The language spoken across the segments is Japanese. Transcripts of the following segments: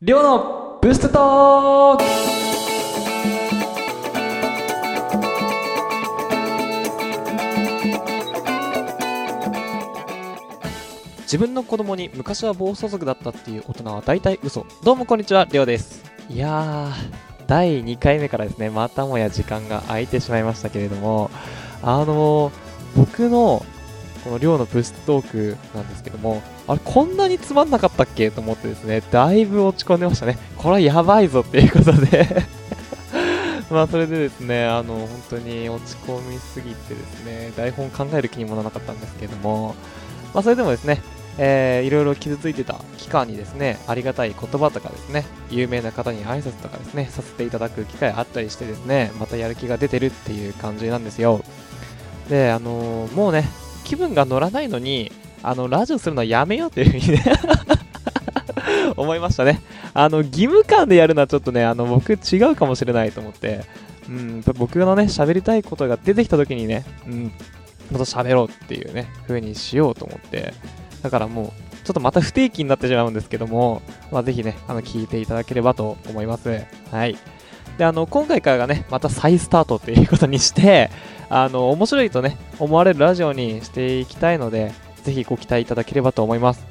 りょうのブーストトーク。自分の子供に昔は暴走族だったっていう大人は大体嘘。どうもこんにちはりょうです。いやー第2回目からですねまたもや時間が空いてしまいましたけれどもあのー僕のこの寮のブストトークなんですけども、あれ、こんなにつまんなかったっけ？と思ってですね、だいぶ落ち込んでましたね。これはやばいぞっていうことで まあ、それでですね、あの、本当に落ち込みすぎてですね、台本考える気にもならなかったんですけども、まあ、それでもですね、えー、いろいろ傷ついてた期間にですね、ありがたい言葉とかですね、有名な方に挨拶とかですね、させていただく機会あったりしてですね、またやる気が出てるっていう感じなんですよ。で、あのーもうね、気分が乗らないのに、あの、ラジオするのはやめようというふうにね 思いましたね。あの、義務感でやるのはちょっとね、あの、僕違うかもしれないと思って、うん、僕のね、喋りたいことが出てきた時にね、うん、もっと喋ろうっていうね、風にしようと思って、だからもう、ちょっとまた不定期になってしまうんですけども、まあ、ぜひね、あの、聞いていただければと思います。はい。で、あの、今回からがね、また再スタートっていうことにして、あの、面白いとね、思われるラジオにしていきたいので、ぜひご期待いただければと思います。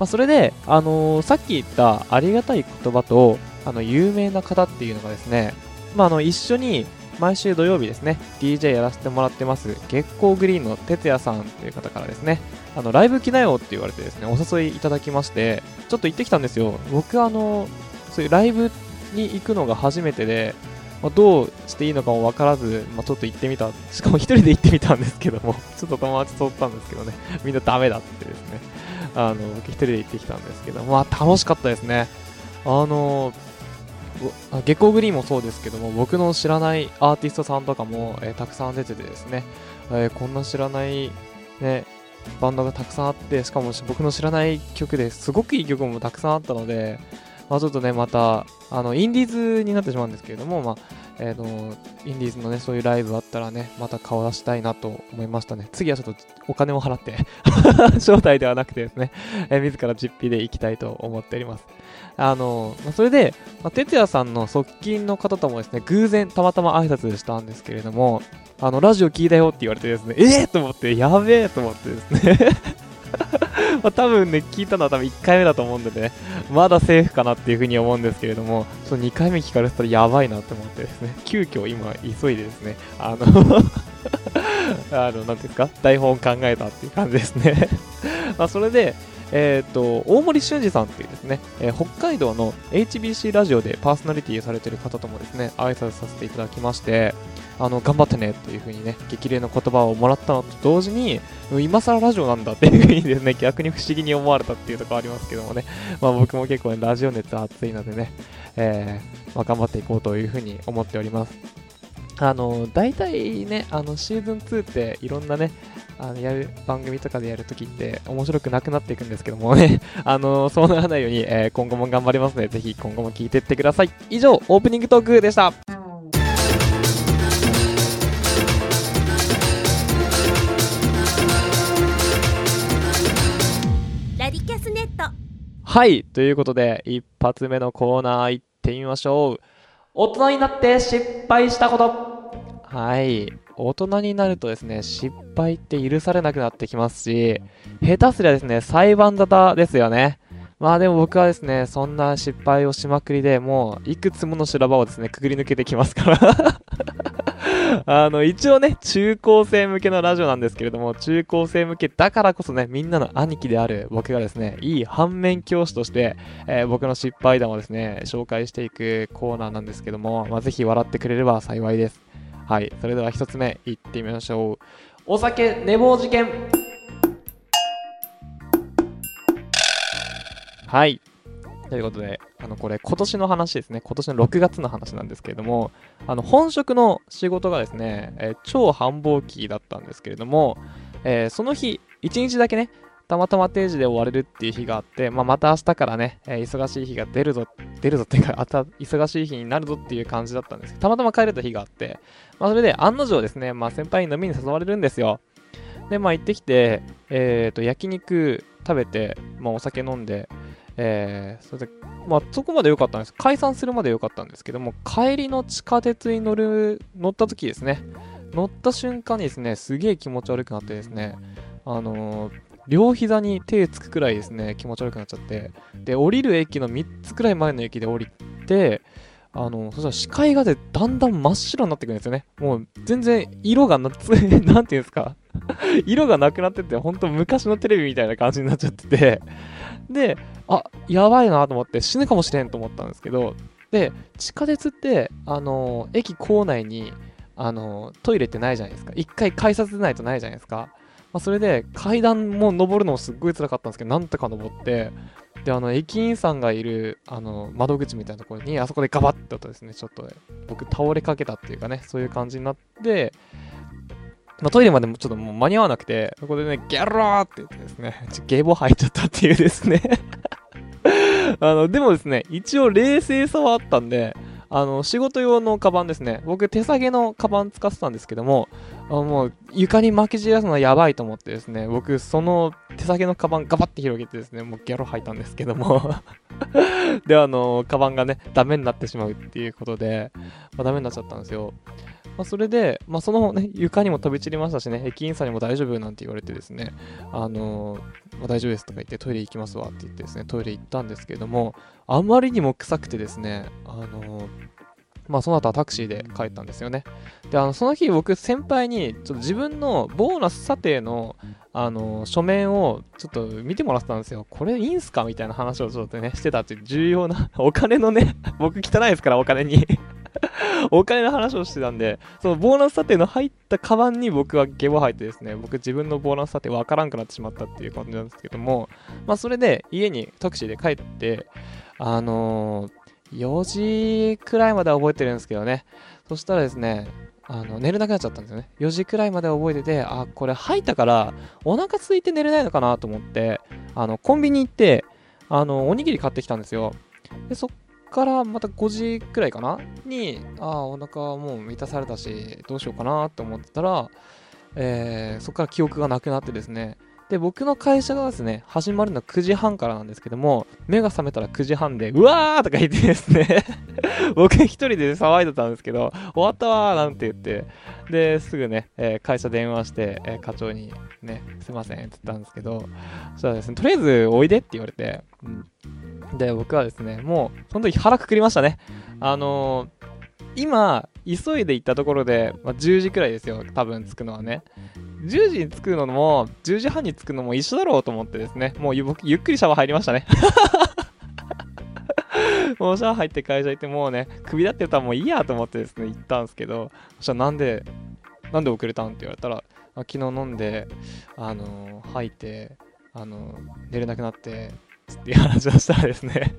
まあ、それで、あのさっき言ったありがたい言葉と、あの、有名な方っていうのがですね、まあ、あの、一緒に毎週土曜日ですね、DJ やらせてもらってます、月光グリーンの哲也さんという方からですね、あの、ライブ来なよって言われてですね、お誘いいただきまして、ちょっと行ってきたんですよ。僕、あの、そういうライブに行くのが初めてで、まあ、どうしていいのかも分からず、まあ、ちょっと行ってみた。しかも一人で行ってみたんですけども、ちょっと友達とったんですけどね、みんなダメだってですね、あの、僕一人で行ってきたんですけど、まあ楽しかったですね。あの、ぼあ月光グリーンもそうですけども、僕の知らないアーティストさんとかも、えーたくさん出ててですね、えーこんな知らない、ね、バンドがたくさんあって、しかも僕の知らない曲ですごくいい曲もたくさんあったので、まあ、ちょっとね、また、あの、インディーズになってしまうんですけれども、まあ、えーと、インディーズのね、そういうライブあったらね、また顔出したいなと思いましたね。次はちょっとお金を払って、招待ではなくてですね、えー自ら実費で行きたいと思っております。あの、まあ、それで、まあ、哲也さんの側近の方ともですね、偶然たまたま挨拶したんですけれども、あの、ラジオ聞いたよって言われてですね、えー、と思って、やべえと思ってですね、まあ多分ね、聞いたのは多分1回目だと思うんでね、まだセーフかなっていうふうに思うんですけれども、ちょっと2回目聞かれてたらやばいなって思ってですね、急遽今急いでですね、あの あの、なんていうんですか、台本考えたっていう感じですね。まあそれで、えっ、と、大森俊二さんっていうですね、えー北海道の HBC ラジオでパーソナリティされてる方ともですね、挨拶させていただきまして、あの、頑張ってねっていう風にね、激励の言葉をもらったのと同時に、今更ラジオなんだっていう風にですね、逆に不思議に思われたっていうところありますけどもね、まあ僕も結構ね、ラジオ熱熱いのでね、えーまあ、頑張っていこうという風に思っております。あの、大体ね、あの、シーズン2っていろんなね、あのやる番組とかでやるときって面白くなくなっていくんですけどもね、あのそうならないように、えー今後も頑張りますので、ぜひ今後も聞いていってください。以上、オープニングトークでした。はい、ということで、一発目のコーナー行ってみましょう。大人になって失敗したこと。はい、大人になるとですね、失敗って許されなくなってきますし、下手すりゃですね、裁判沙汰ですよね。まあでも僕はですね、そんな失敗をしまくりでもう、いくつもの修羅場をですね、くぐり抜けてきますから。あの、一応ね、中高生向けのラジオなんですけれども、中高生向けだからこそね、みんなの兄貴である僕がですね、いい反面教師として、えー僕の失敗談をですね、紹介していくコーナーなんですけども、まあ、ぜひ笑ってくれれば幸いです。はい、それでは一つ目、いってみましょう。お酒寝坊事件はい。ということで、あの、これ、今年の話ですね。今年の6月の話なんですけれども、あの、本職の仕事がですね、えー超繁忙期だったんですけれども、えーその日、1日だけね、たまたま定時で終われるっていう日があって、まあ、また明日からね、えー忙しい日が出るぞ、出るぞっていうか、あた忙しい日になるぞっていう感じだったんですけど、たまたま帰れた日があって、まあ、それで案の定ですね、まあ、先輩に飲みに誘われるんですよ。で、まあ、行ってきて、えっ、と、焼肉食べて、まあ、お酒飲んで、えー、それで、まあ、そこまで良かったんです。解散するまで良かったんですけども、帰りの地下鉄に乗る、乗った時ですね、乗った瞬間にですね、すげえ気持ち悪くなってですね、あのー、両膝に手つくくらいですね、気持ち悪くなっちゃって、で、降りる駅の3つくらい前の駅で降りて、あの、そしたら視界がでだんだん真っ白になってくるんですよね。もう全然色がな、つ、なんていうんですか色がなくなってて、ほんと昔のテレビみたいな感じになっちゃっててで、あ、やばいなと思って死ぬかもしれんと思ったんですけど、で、地下鉄って、あの、駅構内に、あの、トイレってないじゃないですか。一回改札出ないとないじゃないですか。まあ、それで階段も登るのもすっごい辛かったんですけど、なんとか登って、で、あの、駅員さんがいる、あの、窓口みたいなところに、あそこでガバッとですね、ちょっと、僕倒れかけたっていうかね、そういう感じになって、まあ、トイレまでもちょっともう間に合わなくて、そこでね、ギャローって言ってですね、ちょゲボ入っちゃったっていうですね あの、でもですね、一応冷静さはあったんで、あの、仕事用のカバンですね。僕、手提げのカバン使ってたんですけども、あもう、床に巻き散らすのはやばいと思ってですね、僕、その手提げのカバンガバって広げてですね、もうギャロ吐いたんですけども で、あの、カバンがね、ダメになってしまうっていうことで、まあ、ダメになっちゃったんですよ。まあ、それで、まあ、その、ね、床にも飛び散りましたしね、駅員さんにも大丈夫なんて言われてですね、あの、まあ、大丈夫ですとか言ってトイレ行きますわって言ってですね、トイレ行ったんですけども、あまりにも臭くてですね、あのまあその後はタクシーで帰ったんですよね。で、あの、その日僕先輩に、ちょっと自分のボーナス査定の、あの、書面をちょっと見てもらってたんですよ。これいいんすかみたいな話をちょっとね、してたっていう重要な、お金のね、僕汚いですから、お金に お金の話をしてたんで、そのボーナス査定の入ったカバンに僕はゲボ入ってですね、僕自分のボーナス査定わからんくなってしまったっていう感じなんですけども、まあそれで家にタクシーで帰って、あのー、4時くらいまでは覚えてるんですけどね、そしたらですね、あの寝れなくなっちゃったんですよね。4時くらいまで覚えてて、あ、これ吐いたからお腹空いて寝れないのかなと思って、あのコンビニ行って、あのおにぎり買ってきたんですよ。でそっからまた5時くらいかな？に、ああ、お腹はもう満たされたし、どうしようかなって思ってたら、えー、そこから記憶がなくなってですね、で、僕の会社がですね、始まるのは9時半からなんですけども、目が覚めたら9時半で、うわーとか言ってですね 僕一人で騒いでたんですけど、終わったわーなんて言って、で、すぐね、えー、会社電話して、えー、課長にね、すいませんって言ったんですけど、そしたらですね、とりあえずおいでって言われて、うんで、僕はですね、もう、その時腹くくりましたね。あのー、今、急いで行ったところで、まあ、10時くらいですよ、多分着くのはね。10時に着くのも、10時半に着くのも一緒だろうと思ってですね、もう僕、ゆっくりシャワー入りましたね。もうシャワー入って会社行って、もうね、首だってたらもういいやと思ってですね、行ったんですけど、そしたらなんで、なんで遅れたんって言われたら、昨日飲んで、あの、吐いて、あの、寝れなくなって、っていう話をしたらですね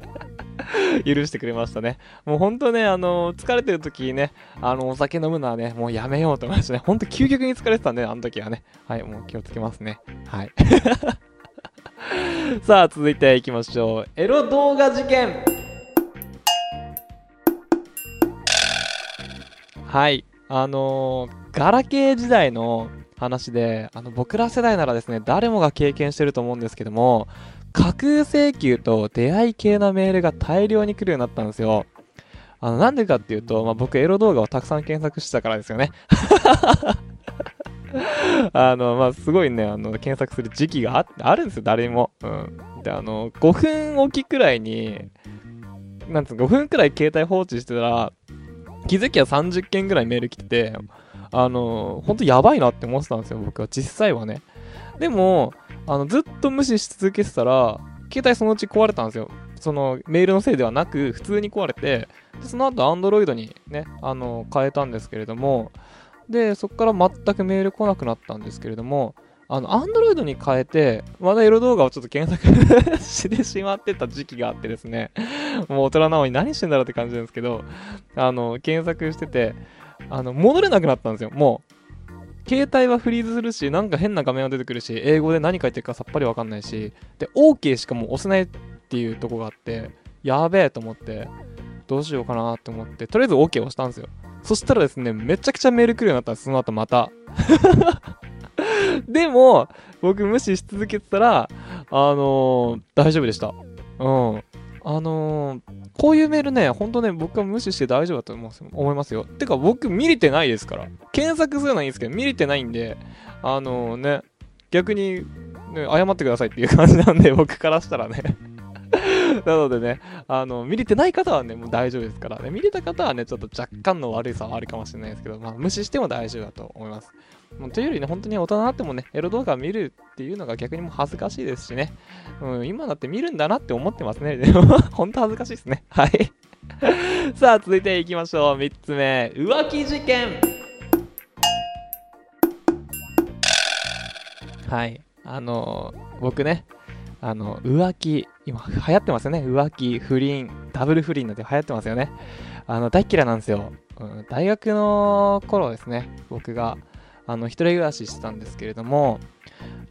許してくれましたね。もうほんとね、あの疲れてる時ね、あの、お酒飲むのはね、もうやめようと思いましたね。ほんと究極に疲れてたんで、あの時はね。はい、もう気をつけますね。はい。さあ、続いていきましょう。エロ動画事件はい。あのー、ガラケー時代の話で、あの、僕ら世代ならですね、誰もが経験してると思うんですけども、架空請求と出会い系のメールが大量に来るようになったんですよ。あの、なんでかっていうと、まあ、僕エロ動画をたくさん検索してたからですよね。あの、まあ、すごいね、あの、検索する時期がああるんですよ、誰も。うん。で、あの、5分おきくらいに、なんつうの、5分くらい携帯放置してたら、気づきは30件ぐらいメール来てて、あの、ほんとやばいなって思ってたんですよ、僕は。実際はね。でも、あの、ずっと無視し続けてたら、携帯そのうち壊れたんですよ。そのメールのせいではなく、普通に壊れて、でその後 Android にね、あの、変えたんですけれども、で、そこから全くメール来なくなったんですけれども、あの、Android に変えて、まだエロ動画をちょっと検索してしまってた時期があってですね、もう大人なのに何してんだろうって感じなんですけど、あの、検索してて、あの、戻れなくなったんですよ、もう。携帯はフリーズするし、なんか変な画面が出てくるし、英語で何書いてるかさっぱりわかんないし、で、OK しかもう押せないっていうとこがあって、やべえと思って、どうしようかなと思って、とりあえず OK を押したんですよ。そしたらですね、めちゃくちゃメール来るようになったんです、その後また。でも、僕無視し続けてたら、あのー、大丈夫でした。うん。あのーこういうメールね、ほんとね、僕は無視して大丈夫だと思います思いますよ。てか、僕見れてないですから。検索するのはいいんですけど、見れてないんで、あのね、逆に、ね、謝ってくださいっていう感じなんで、僕からしたらね。なのでね、あの、見れてない方はね、もう大丈夫ですからね。見れた方はね、ちょっと若干の悪さはあるかもしれないですけど、まあ、無視しても大丈夫だと思います。もうというよりね、本当に大人になってもね、エロ動画を見るっていうのが逆にも恥ずかしいですしね。うん、今だって見るんだなって思ってますね。本当恥ずかしいですね。はい。さあ、続いていきましょう。3つ目、浮気事件。はい。あの僕ね、あの、浮気、今流行ってますよね。浮気、不倫、ダブル不倫なんて流行ってますよね。あの、大嫌いなんですよ。うん、大学の頃ですね、僕が、あの、一人暮らししてたんですけれども、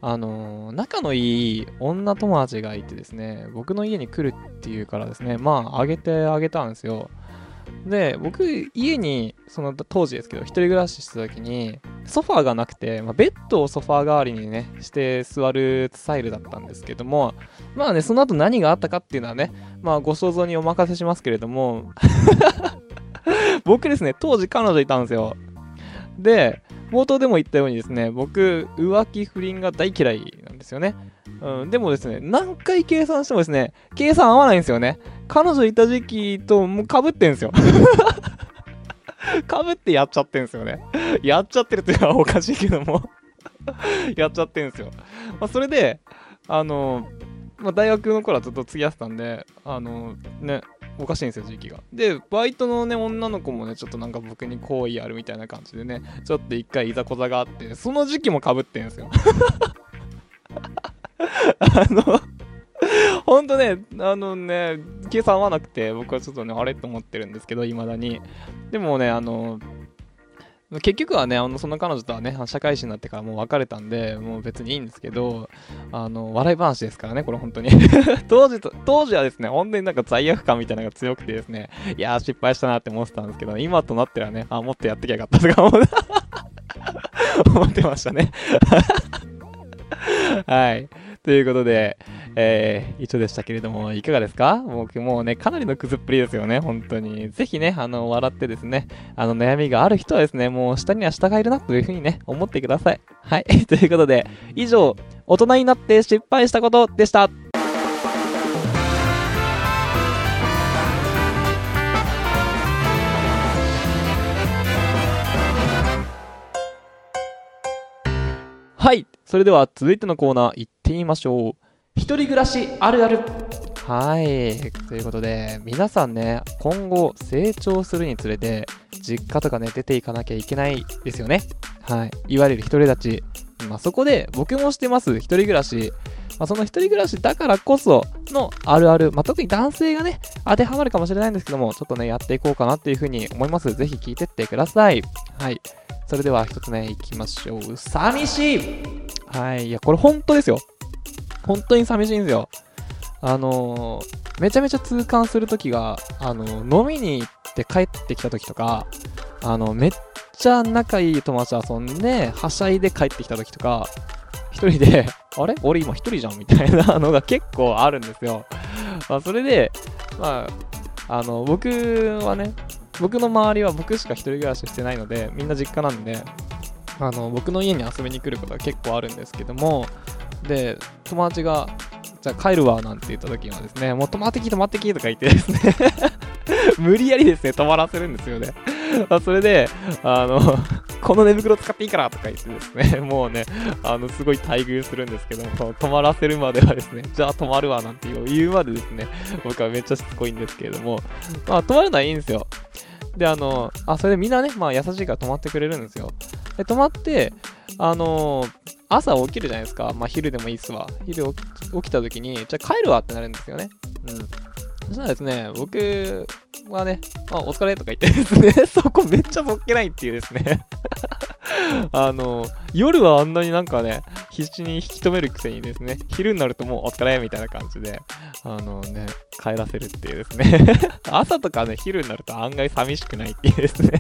あの仲のいい女友達がいてですね、僕の家に来るっていうからですね、まあ、あげてあげたんですよ。で、僕、家に、その当時ですけど、一人暮らししてた時に、ソファーがなくて、まあ、ベッドをソファー代わりにね、して座るスタイルだったんですけども、まあね、その後何があったかっていうのはね、まあ、ご想像にお任せしますけれども、僕ですね、当時彼女いたんですよ。で、冒頭でも言ったようにですね、僕、浮気不倫が大嫌いなんですよね。うん、でもですね、何回計算してもですね、計算合わないんですよね。彼女いた時期ともう被ってんですよ。被ってやっちゃってんですよね。やっちゃってるっていうのはおかしいけども やっちゃってんですよ。まあ、それで、あの、まあ、大学の頃はずっと付き合ってたんで、あの、ね、おかしいんですよ、時期が。で、バイトのね、女の子もね、ちょっとなんか僕に好意あるみたいな感じでね、ちょっと一回いざこざがあって、その時期もかぶってんですよ。あの、ほんとね、あのね、計算合わなくて、僕はちょっとね、あれと思ってるんですけど、いまだに。でもね、あの、結局はね、あのその彼女とはね、社会人になってからもう別れたんで、もう別にいいんですけど、あの、笑い話ですからね、これ本当に。当時と、当時はですね、本当になんか罪悪感みたいなのが強くてですね、いやー失敗したなって思ってたんですけど、今となってはね、あ、もっとやってきゃよかったとか思 思ってましたね。はい。ということで、えー、一緒でしたけれども、いかがですか？僕もうね、かなりのクズっぷりですよね、本当に。ぜひね、あの、笑ってですね、あの、悩みがある人はですね、もう下には下がいるなというふうにね、思ってください。はい。ということで、以上、大人になって失敗したことでした。はい。それでは続いてのコーナー行ってみましょう。一人暮らしあるある。はい。ということで、皆さんね、今後成長するにつれて、実家とかね、出ていかなきゃいけないですよね。はい。いわゆる一人立ち。まあ、そこで、僕もしてます、一人暮らし。まあ、その一人暮らしだからこそのあるある、まあ、特に男性がね、当てはまるかもしれないんですけども、ちょっとね、やっていこうかなっていうふうに思います。ぜひ聞いてってください。はい。それでは一つ目いきましょう。寂しいはい。いや、これ本当ですよ。本当に寂しいんですよ。あのーめちゃめちゃ痛感するときが、あのー飲みに行って帰ってきたときとか、あの、めっちゃ仲いい友達と遊んで、はしゃいで帰ってきたときとか、一人で、あれ？俺今一人じゃんみたいな のが結構あるんですよ。まあ、それで、まあ、あの、僕はね、僕の周りは僕しか一人暮らししてないので、みんな実家なんで、あの、僕の家に遊びに来ることが結構あるんですけども、で、友達が、じゃあ帰るわなんて言った時にはですね、もう泊まってき、泊まってきとか言ってですね、無理やりですね、泊まらせるんですよね。それで、あの、この寝袋使っていいからとか言ってですね、もうね、あの、すごい待遇するんですけども、泊まらせるまではですね、じゃあ泊まるわなんて言うまでですね、僕はめっちゃしつこいんですけれども、まあ泊まるのはいいんですよ。で、あの、あ、それでみんなね、まあ優しいから泊まってくれるんですよ。で、泊まって、あの朝起きるじゃないですか。まあ昼でもいいっすわ。昼起きた時に、じゃあ帰るわってなるんですよね。うん。そしたらですね、僕はね、あ、お疲れとか言ってですね、そこめっちゃぼっけないっていうですね。あの、夜はあんなになんかね、必死に引き止めるくせにですね、昼になるともうお疲れみたいな感じで、あのね、帰らせるっていうですね。朝とかね、昼になると案外寂しくないっていうですね。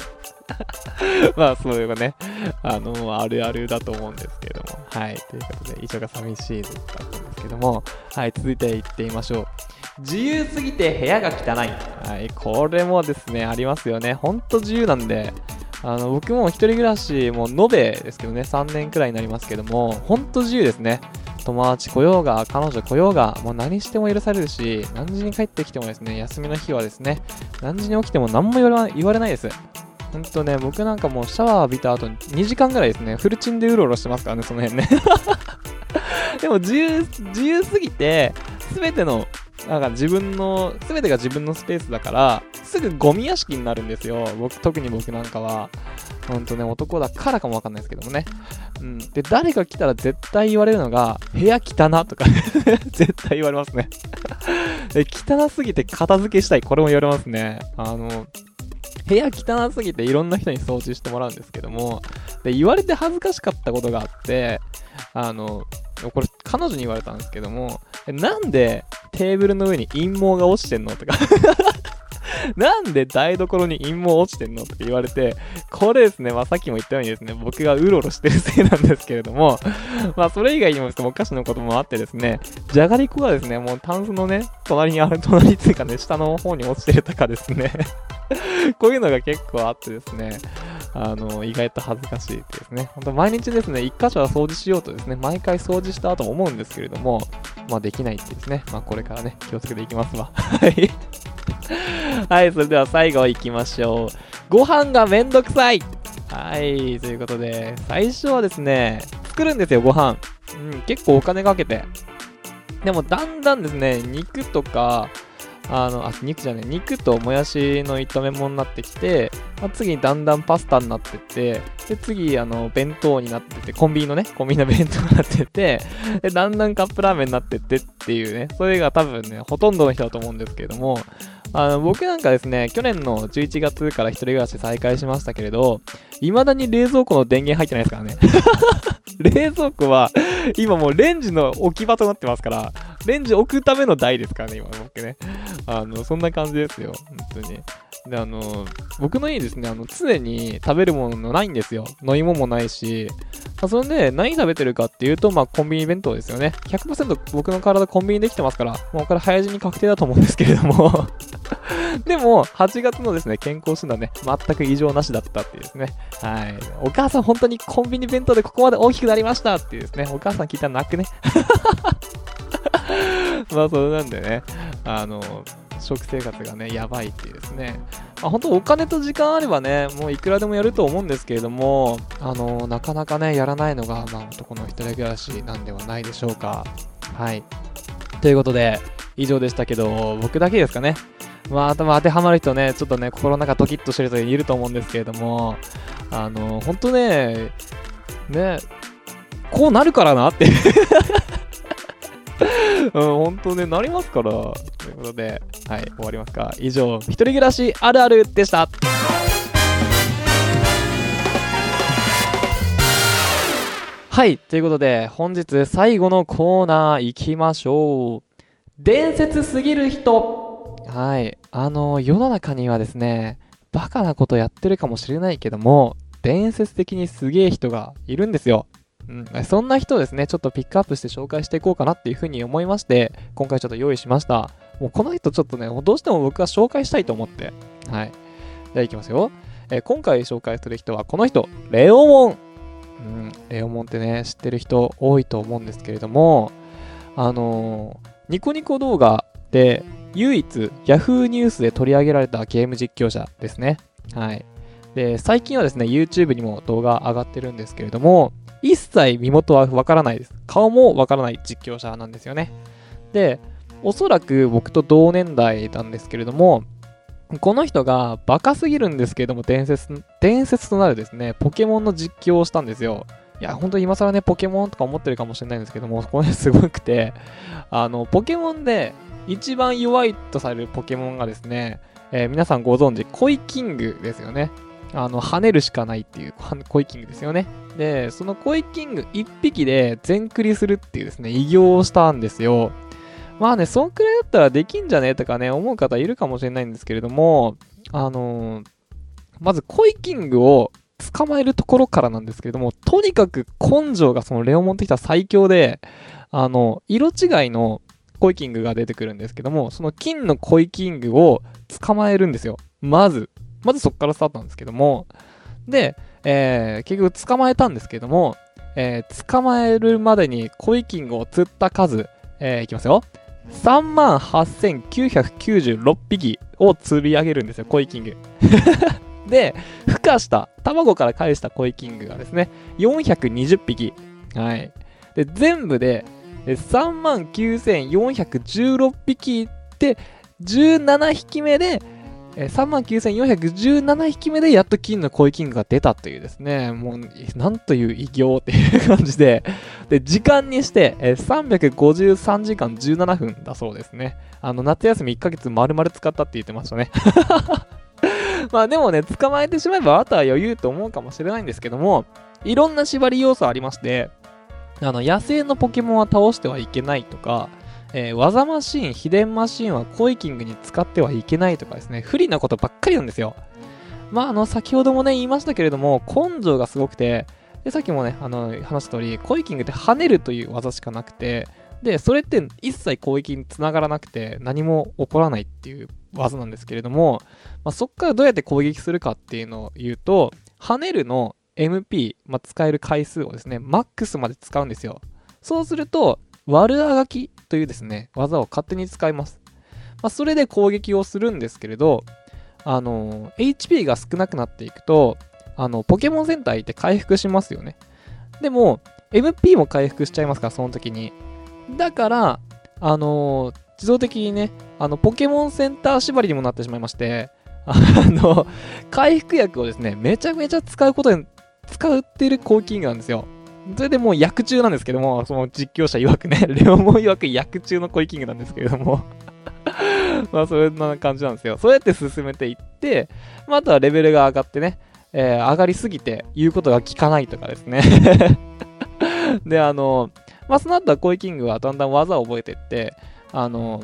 まあ、そういうね、あの、あるあるだと思うんですけれども。はい。ということで、以上が寂しいだったんですですけども、はい、続いていってみましょう。自由すぎて部屋が汚い。はい、これもですね、ありますよね。ほんと自由なんで、あの、僕も一人暮らし、もう延べですけどね、3年くらいになりますけども、ほんと自由ですね。友達来ようが、彼女来ようが、もう何しても許されるし、何時に帰ってきてもですね、休みの日はですね、何時に起きても何も言われないです。ほんとね、僕なんかもうシャワー浴びた後に2時間ぐらいですね、フルチンでうろうろしてますからね、その辺ね。でも自由、自由すぎて、すべての、なんか自分の、すべてが自分のスペースだから、すぐゴミ屋敷になるんですよ。僕、特に僕なんかは。ほんとね、男だからかもわかんないですけどもね。うん。で、誰か来たら絶対言われるのが、部屋汚とか 絶対言われますね。汚すぎて片付けしたい。これも言われますね。あの、部屋汚すぎていろんな人に掃除してもらうんですけども、で、言われて恥ずかしかったことがあって、あの、これ彼女に言われたんですけども、なんでテーブルの上に陰謀が落ちてんのとか なんで台所に陰謀落ちてんのって言われて、これですね、まあさっきも言ったようにですね、僕がうろうろしてるせいなんですけれども、まあそれ以外にもですね、お菓子のこともあってですね、じゃがりこがですね、もうタンスのね、隣にある、隣っていうかね、下の方に落ちてるとかですねこういうのが結構あってですね、あの、意外と恥ずかしいですね。ほんと毎日ですね、一箇所は掃除しようとですね、毎回掃除した後も思うんですけれども、まあできないってですね、まあこれからね、気をつけていきますわ。はい。はい、それでは最後行きましょう。ご飯がめんどくさいはい、ということで、最初はですね、作るんですよ、ご飯。うん、結構お金かけて。でも、だんだんですね、肉とか、あの、あ、肉じゃね肉ともやしの炒め物になってきて、まあ、次にだんだんパスタになってって、で、次、あの、弁当になってて、コンビニのね、コンビニの弁当になってて、で、だんだんカップラーメンになってってっていうね、それが多分ね、ほとんどの人だと思うんですけれども、あの、僕なんかですね、去年の11月から一人暮らし再開しましたけれど、未だに冷蔵庫の電源入ってないですからね。冷蔵庫は、今もうレンジの置き場となってますから、レンジ置くための台ですからね、今の僕ね。あの、そんな感じですよ、本当に。で、あの、僕の家ですね、あの、常に食べるものないんですよ。飲み物もないし、まあ、それで何食べてるかっていうと、まあ、コンビニ弁当ですよね。100%僕の体コンビニできてますから、もうこれ早死に確定だと思うんですけれども でも、8月のですね、健康診断ね、全く異常なしだったっていうですね。はい。お母さん本当にコンビニ弁当でここまで大きくなりましたっていうですね、お母さん聞いたら泣くね。まあ、それなんでね、あの、食生活がね、やばいっていうですね。まあ、本当お金と時間あればね、もういくらでもやると思うんですけれども、あの、なかなかね、やらないのが、まあ、男の一人暮らしなんではないでしょうか。はい。ということで、以上でしたけど、僕だけですかね。まあ、頭当てはまる人ね、ちょっとね、心の中ドキッとしてる人いると思うんですけれども、あの、本当ね、ね、こうなるからなってうん、本当ね、なりますから。ということで、はい、終わりますか。以上、一人暮らしあるあるでした。はい、ということで、本日最後のコーナー行きましょう。伝説すぎる人。はい、あの、世の中にはですね、バカなことやってるかもしれないけども、伝説的にすげえ人がいるんですよ。うん、そんな人ですね、ちょっとピックアップして紹介していこうかなっていうふうに思いまして、今回ちょっと用意しました。もうこの人ちょっとね、どうしても僕は紹介したいと思って。はい。じゃあいきますよ。えー、今回紹介する人はこの人、レオモン。うん、レオモンってね、知ってる人多いと思うんですけれども、あのー、ニコニコ動画で唯一 Yahoo ニュースで取り上げられたゲーム実況者ですね。はい。で、最近はですね、YouTube にも動画上がってるんですけれども、一切身元はわからないです。顔もわからない実況者なんですよね。で、おそらく僕と同年代なんですけれども、この人がバカすぎるんですけれども、伝説、伝説となるですね、ポケモンの実況をしたんですよ。いや、ほんと今更ね、ポケモンとか思ってるかもしれないんですけども、これすごくて、あの、ポケモンで一番弱いとされるポケモンがですね、えー、皆さんご存知、コイキングですよね。あの、跳ねるしかないっていう、コイキングですよね。で、そのコイキング1匹で全クリするっていうですね、偉業をしたんですよ。まあね、そんくらいだったらできんじゃねとかね、思う方いるかもしれないんですけれども、あのー、まずコイキングを捕まえるところからなんですけれども、とにかく根性がそのレオモンってきた最強で、あの、色違いのコイキングが出てくるんですけども、その金のコイキングを捕まえるんですよ。まず。まずそっからスタートなんですけども、で、えー、結局捕まえたんですけども、えー、捕まえるまでにコイキングを釣った数、えー、いきますよ。38,996匹を釣り上げるんですよ、コイキング。で、孵化した、卵から返したコイキングがですね、420匹。はい。で、全部で、39,416匹で、17匹目で、39,417匹目でやっと金のコイキングが出たというですね、もう、なんという偉業っていう感じで、で、時間にして、353時間17分だそうですね。あの、夏休み1ヶ月丸々使ったって言ってましたね。まあでもね、捕まえてしまえばあとは余裕と思うかもしれないんですけども、いろんな縛り要素ありまして、あの、野生のポケモンは倒してはいけないとか、えー、技マシン、秘伝マシンはコイキングに使ってはいけないとかですね、不利なことばっかりなんですよ。まあ、あの、先ほどもね、言いましたけれども、根性がすごくて、で、さっきもね、あの、話した通り、コイキングって跳ねるという技しかなくて、で、それって一切攻撃につながらなくて何も起こらないっていう技なんですけれども、まあ、そこからどうやって攻撃するかっていうのを言うと、跳ねるの MP、まあ、使える回数をですね、マックスまで使うんですよ。そうすると、悪あがきというですね、技を勝手に使います。まあ、それで攻撃をするんですけれど、あの、HP が少なくなっていくと、あの、ポケモン戦隊って回復しますよね。でも、MP も回復しちゃいますから、その時に。だから、あの、自動的にね、あの、ポケモンセンター縛りにもなってしまいまして、あの、回復薬をですね、めちゃめちゃ使うことに、使ってるコーキングなんですよ。それでもう薬中なんですけども、その実況者曰くね、レオモン曰く薬中のコイキングなんですけれども まあそんな感じなんですよ。そうやって進めていって、まああとはレベルが上がってね、えー、上がりすぎて言うことが聞かないとかですね で、あの、まあ、その後はコイキングはだんだん技を覚えていって、あの、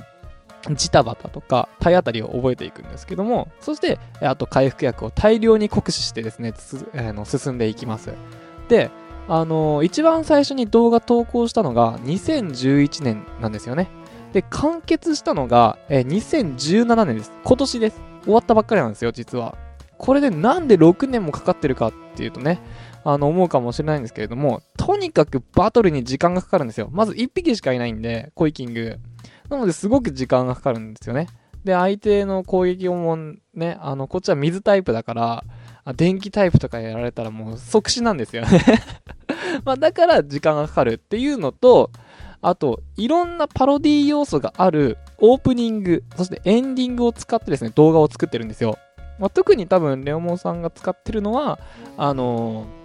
ジタバタとか体当たりを覚えていくんですけども、そして、あと回復薬を大量に酷使してですね、あの進んでいきます。で、あの一番最初に動画投稿したのが2011年なんですよね。で、完結したのが、え2017年です。今年です。終わったばっかりなんですよ、実は。これでなんで6年もかかってるかっていうとね、あの、思うかもしれないんですけれども、とにかくバトルに時間がかかるんですよ。まず1匹しかいないんで、コイキング。なのですごく時間がかかるんですよね。で、相手の攻撃をもね、あの、こっちは水タイプだから、電気タイプとかやられたらもう即死なんですよね ま、だから時間がかかるっていうのと、あと、いろんなパロディ要素があるオープニング、そしてエンディングを使ってですね、動画を作ってるんですよ。まあ、特に多分、レオモンさんが使ってるのは、あのー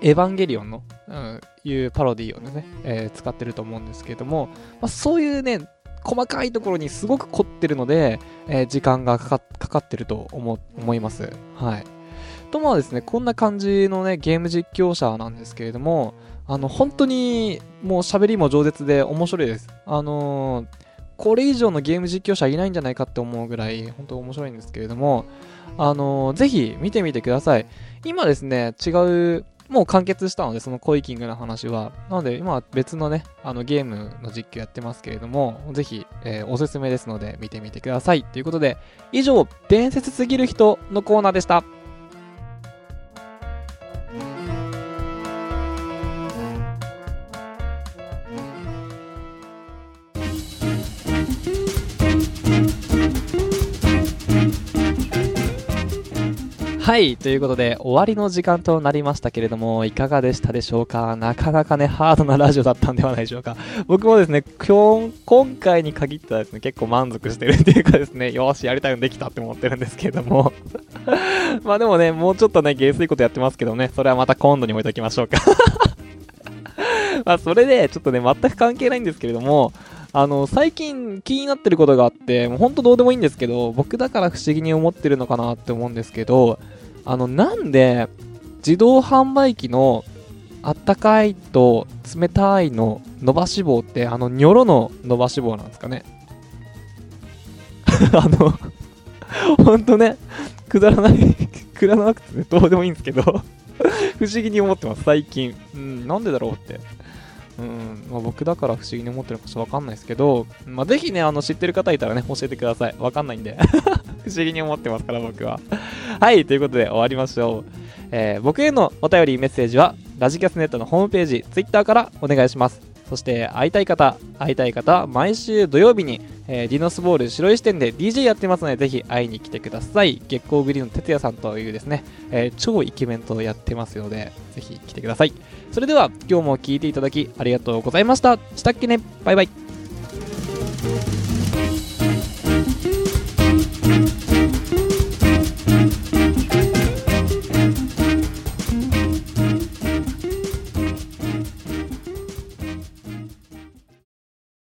エヴァンゲリオンの、うん、いうパロディをね、えー、使ってると思うんですけれども、まあ、そういうね、細かいところにすごく凝ってるので、えー、時間がかかってると思思います。はい。とまあですね、こんな感じのね、ゲーム実況者なんですけれども、あの、本当にもう喋りも饒舌で面白いです。あのー、これ以上のゲーム実況者いないんじゃないかって思うぐらい、本当面白いんですけれども、あのー、ぜひ見てみてください。今ですね、違うもう完結したので、そのコイキングの話は。なので、今は別のね、あのゲームの実況やってますけれども、ぜひ、えー、おすすめですので、見てみてください。ということで、以上、伝説すぎる人のコーナーでした。はい、ということで、終わりの時間となりましたけれども、いかがでしたでしょうか？なかなかね、ハードなラジオだったんではないでしょうか？僕もですね、今、今回に限ってはですね、結構満足してるっていうかですね、よし、やりたいのできたって思ってるんですけれども。まあでもね、もうちょっとね、ゲースいことやってますけどね、それはまた今度に置いときましょうか まあ、それで、ちょっとね、全く関係ないんですけれども、あの、最近気になってることがあって、もうほんとどうでもいいんですけど、僕だから不思議に思ってるのかなって思うんですけど、あの、なんで自動販売機のあったかいと冷たいの伸ばし棒ってあのニョロの伸ばし棒なんですかね。あのほんとねくだらないくだらなくて、どうでもいいんですけど不思議に思ってます最近。うんなんでだろうって。うんまあ、僕だから不思議に思ってるのかちょっとわかんないですけど、まあ、ぜひね、あの知ってる方いたらね、教えてください。わかんないんで。不思議に思ってますから、僕は。はい、ということで終わりましょう。えー僕へのお便りメッセージは、ラジキャスネットのホームページ、ツイッターからお願いします。そして、会いたい方、会いたい方、毎週土曜日に、えーディノスボール白石店で DJ やってますので、ぜひ会いに来てください。月光グリーンの哲也さんというですね、えー超イケメンとやってますので、ぜひ来てください。それでは、今日も聞いていただきありがとうございました。したっけねバイバイ。